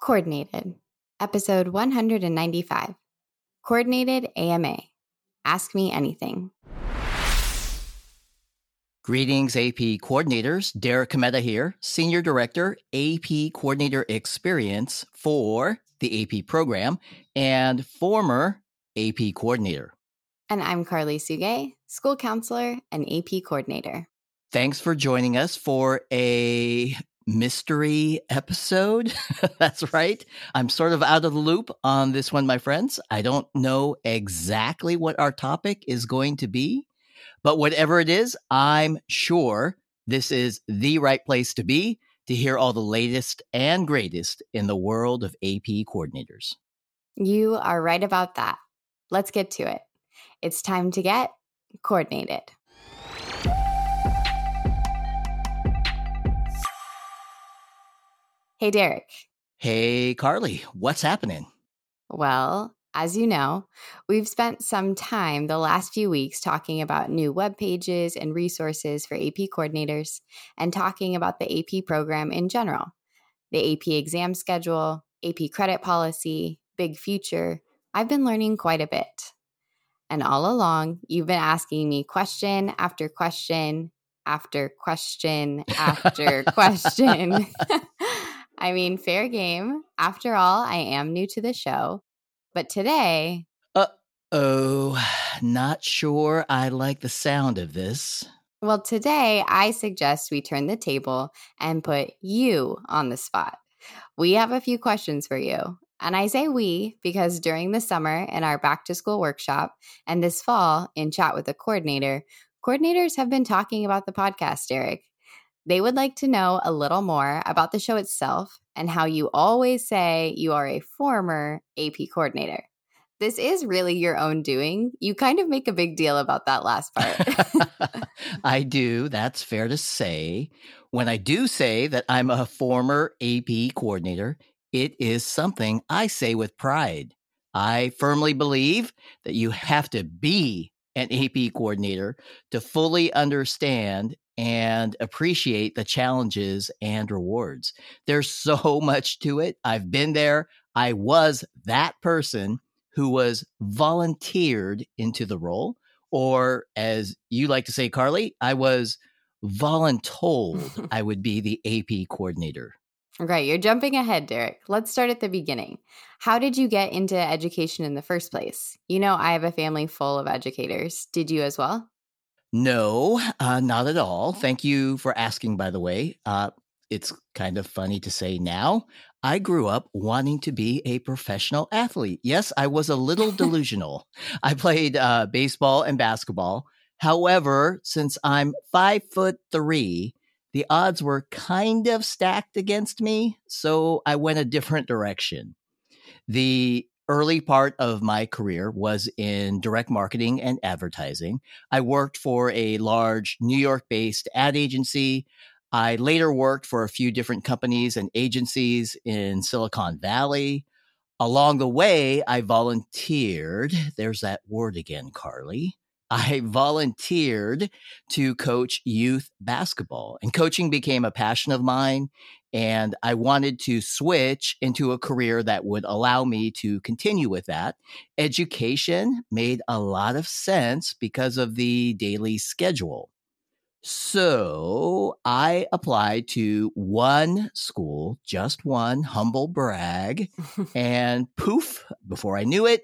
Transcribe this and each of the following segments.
Coordinated, episode 195. Coordinated AMA. Ask me anything. Greetings, AP coordinators. Derek Cometa here, Senior Director, AP Coordinator Experience for the AP program and former AP coordinator. And I'm Karli Suge, School Counselor and AP Coordinator. Thanks for joining us for a mystery episode. That's right. I'm sort of out of the loop on this one, my friends. I don't know exactly what our topic is going to be, but whatever it is, I'm sure this is the right place to be to hear all the latest and greatest in the world of AP coordinators. You are right about that. Let's get to it. It's time to get coordinated. Hey, Derek. Hey, Karli, what's happening? Well, as you know, we've spent some time the last few weeks talking about new web pages and resources for AP coordinators and talking about the AP program in general, the AP exam schedule, AP credit policy, BigFuture. I've been learning quite a bit. And all along, you've been asking me question after question after question after question. I mean, fair game. After all, I am new to the show. But today. Uh oh, not sure I like the sound of this. Well, today I suggest we turn the table and put you on the spot. We have a few questions for you. And I say we because during the summer in our back to school workshop and this fall in chat with the coordinator, coordinators have been talking about the podcast, Derek. They would like to know a little more about the show itself and how you always say you are a former AP coordinator. This is really your own doing. You kind of make a big deal about that last part. I do. That's fair to say. When I do say that I'm a former AP coordinator, it is something I say with pride. I firmly believe that you have to be an AP coordinator to fully understand and appreciate the challenges and rewards. There's so much to it. I've been there. I was that person who was volunteered into the role, or as you like to say, Karli, I was voluntold I would be the AP coordinator. Right, you're jumping ahead, Derek. Let's start at the beginning. How did you get into education in the first place? You know, I have a family full of educators. Did you as well? No, uh, not at all. Thank you for asking, by the way. Uh, it's kind of funny to say now. I grew up wanting to be a professional athlete. Yes, I was a little delusional. I played uh, baseball and basketball. However, since I'm five foot three, the odds were kind of stacked against me. So I went a different direction. The early part of my career was in direct marketing and advertising. I worked for a large New York based ad agency. I later worked for a few different companies and agencies in Silicon Valley. Along the way, I volunteered. There's that word again, Karli. I volunteered to coach youth basketball, and coaching became a passion of mine and I wanted to switch into a career that would allow me to continue with that. Education made a lot of sense because of the daily schedule. So I applied to one school, just one, humble brag, and poof, before I knew it,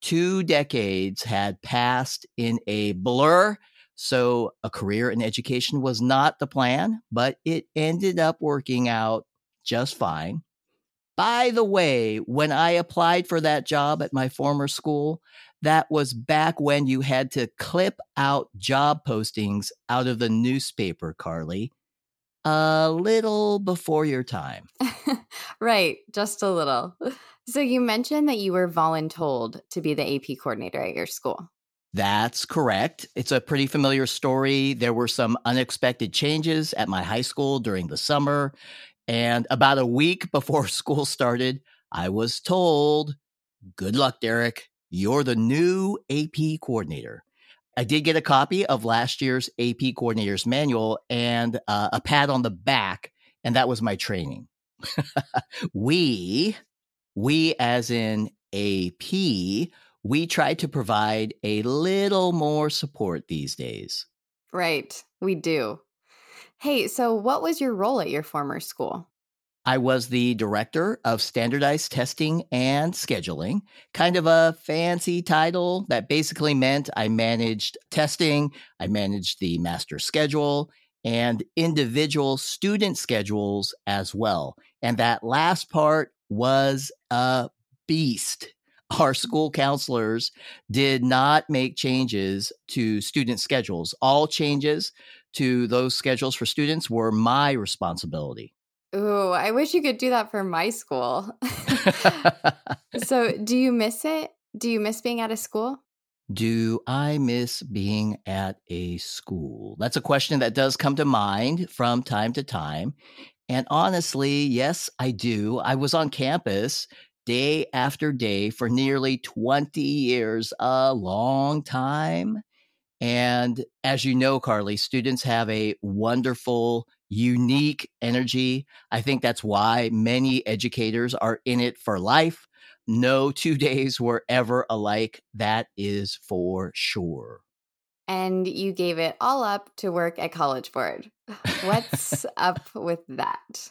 two decades had passed in a blur so a career in education was not the plan, but it ended up working out just fine. By the way, when I applied for that job at my former school, that was back when you had to clip out job postings out of the newspaper, Karli. A little before your time. right, just a little. So you mentioned that you were voluntold to be the AP coordinator at your school. That's correct. It's a pretty familiar story. There were some unexpected changes at my high school during the summer. And about a week before school started, I was told, Good luck, Derek. You're the new AP coordinator. I did get a copy of last year's AP coordinator's manual and uh, a pat on the back, and that was my training. we, we as in AP, we try to provide a little more support these days. Right, we do. Hey, so what was your role at your former school? I was the director of standardized testing and scheduling, kind of a fancy title that basically meant I managed testing, I managed the master schedule, and individual student schedules as well. And that last part was a beast. Our school counselors did not make changes to student schedules. All changes to those schedules for students were my responsibility. Ooh, I wish you could do that for my school. so, do you miss it? Do you miss being at a school? Do I miss being at a school? That's a question that does come to mind from time to time. And honestly, yes, I do. I was on campus day after day for nearly 20 years, a long time. And as you know, Karli, students have a wonderful unique energy. I think that's why many educators are in it for life. No two days were ever alike. That is for sure. And you gave it all up to work at College Board. What's up with that?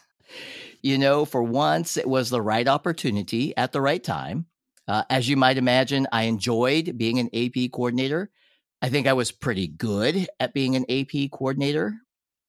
You know, for once, it was the right opportunity at the right time. Uh, as you might imagine, I enjoyed being an AP coordinator. I think I was pretty good at being an AP coordinator.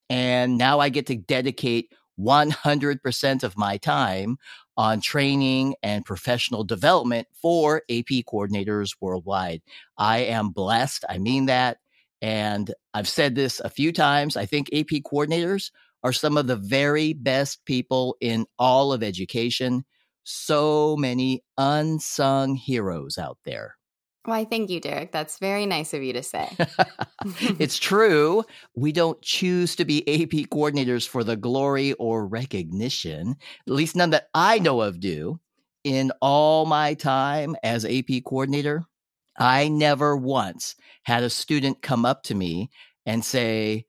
And now I get to dedicate 100% of my time on training and professional development for AP coordinators worldwide. I am blessed. I mean that. And I've said this a few times. I think AP coordinators are some of the very best people in all of education. So many unsung heroes out there. Why, thank you, Derek. That's very nice of you to say. it's true. We don't choose to be AP coordinators for the glory or recognition, at least none that I know of do. In all my time as AP coordinator, I never once had a student come up to me and say,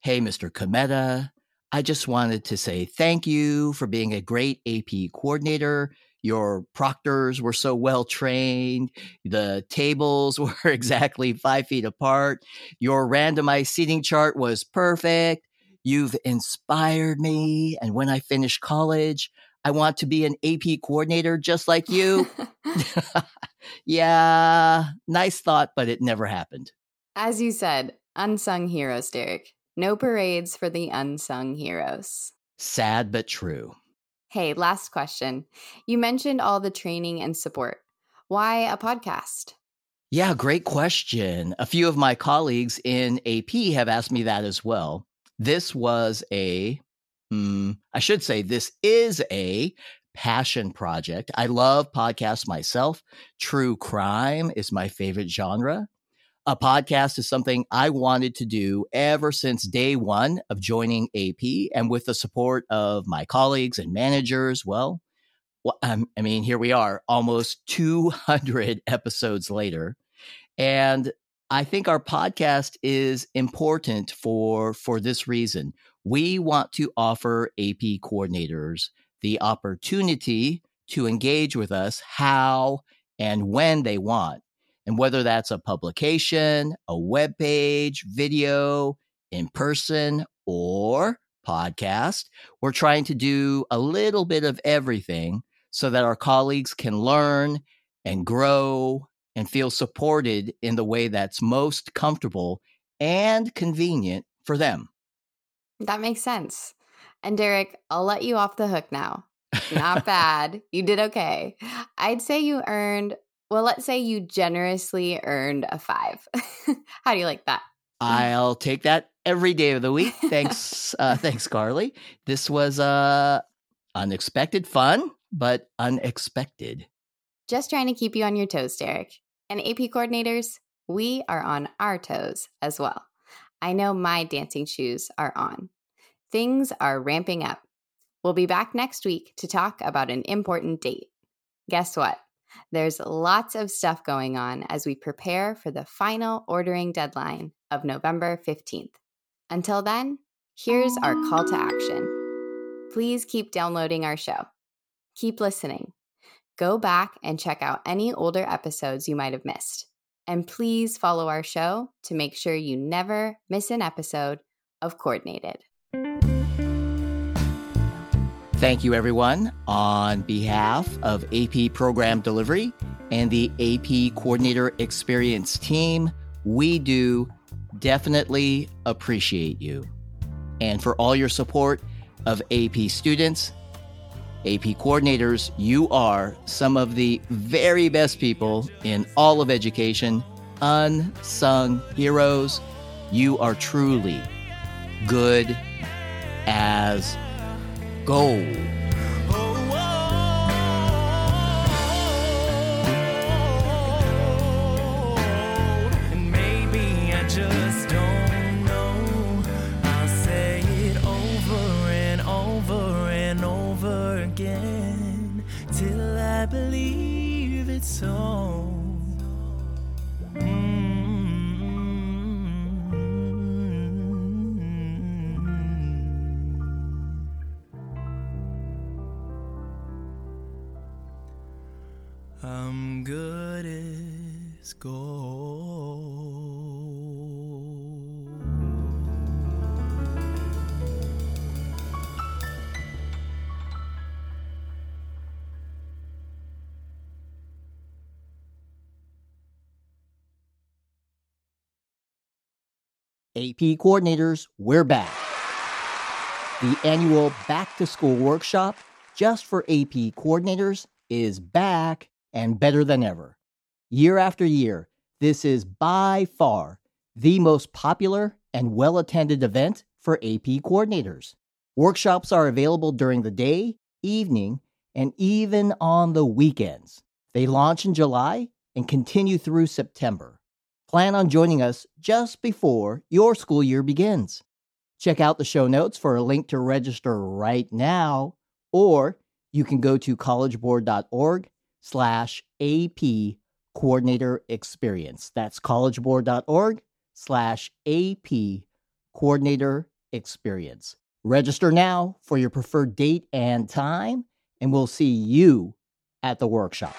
Hey, Mr. Cometa, I just wanted to say thank you for being a great AP coordinator. Your proctors were so well trained. The tables were exactly five feet apart. Your randomized seating chart was perfect. You've inspired me. And when I finish college, I want to be an AP coordinator just like you. yeah, nice thought, but it never happened. As you said, unsung heroes, Derek. No parades for the unsung heroes. Sad but true. Hey, last question. You mentioned all the training and support. Why a podcast? Yeah, great question. A few of my colleagues in AP have asked me that as well. This was a, hmm, I should say, this is a passion project. I love podcasts myself. True crime is my favorite genre. A podcast is something I wanted to do ever since day one of joining AP. And with the support of my colleagues and managers, well, um, I mean, here we are almost 200 episodes later. And I think our podcast is important for, for this reason. We want to offer AP coordinators the opportunity to engage with us how and when they want. And whether that's a publication, a web page, video, in person, or podcast, we're trying to do a little bit of everything so that our colleagues can learn and grow and feel supported in the way that's most comfortable and convenient for them. That makes sense. And Derek, I'll let you off the hook now. Not bad. You did okay. I'd say you earned well, let's say you generously earned a five. How do you like that? I'll take that every day of the week. Thanks, uh, thanks, Karli. This was uh, unexpected fun, but unexpected. Just trying to keep you on your toes, Derek. And AP coordinators, we are on our toes as well. I know my dancing shoes are on. Things are ramping up. We'll be back next week to talk about an important date. Guess what? There's lots of stuff going on as we prepare for the final ordering deadline of November 15th. Until then, here's our call to action. please keep downloading our show. Keep listening. Go back and check out any older episodes you might have missed. And please follow our show to make sure you never miss an episode of Coordinated. Thank you, everyone. On behalf of AP Program Delivery and the AP Coordinator Experience team, we do definitely appreciate you. And for all your support of AP students, AP coordinators, you are some of the very best people in all of education, unsung heroes. You are truly good as gold. And maybe I just don't know. I'll say it over and over and over again till I believe it's so. AP coordinators, we're back. The annual back to school workshop just for AP coordinators is back and better than ever. Year after year, this is by far the most popular and well attended event for AP coordinators. Workshops are available during the day, evening, and even on the weekends. They launch in July and continue through September. Plan on joining us just before your school year begins. Check out the show notes for a link to register right now, or you can go to collegeboard.org slash AP coordinator experience. That's collegeboard.org slash AP coordinator experience. Register now for your preferred date and time, and we'll see you at the workshop.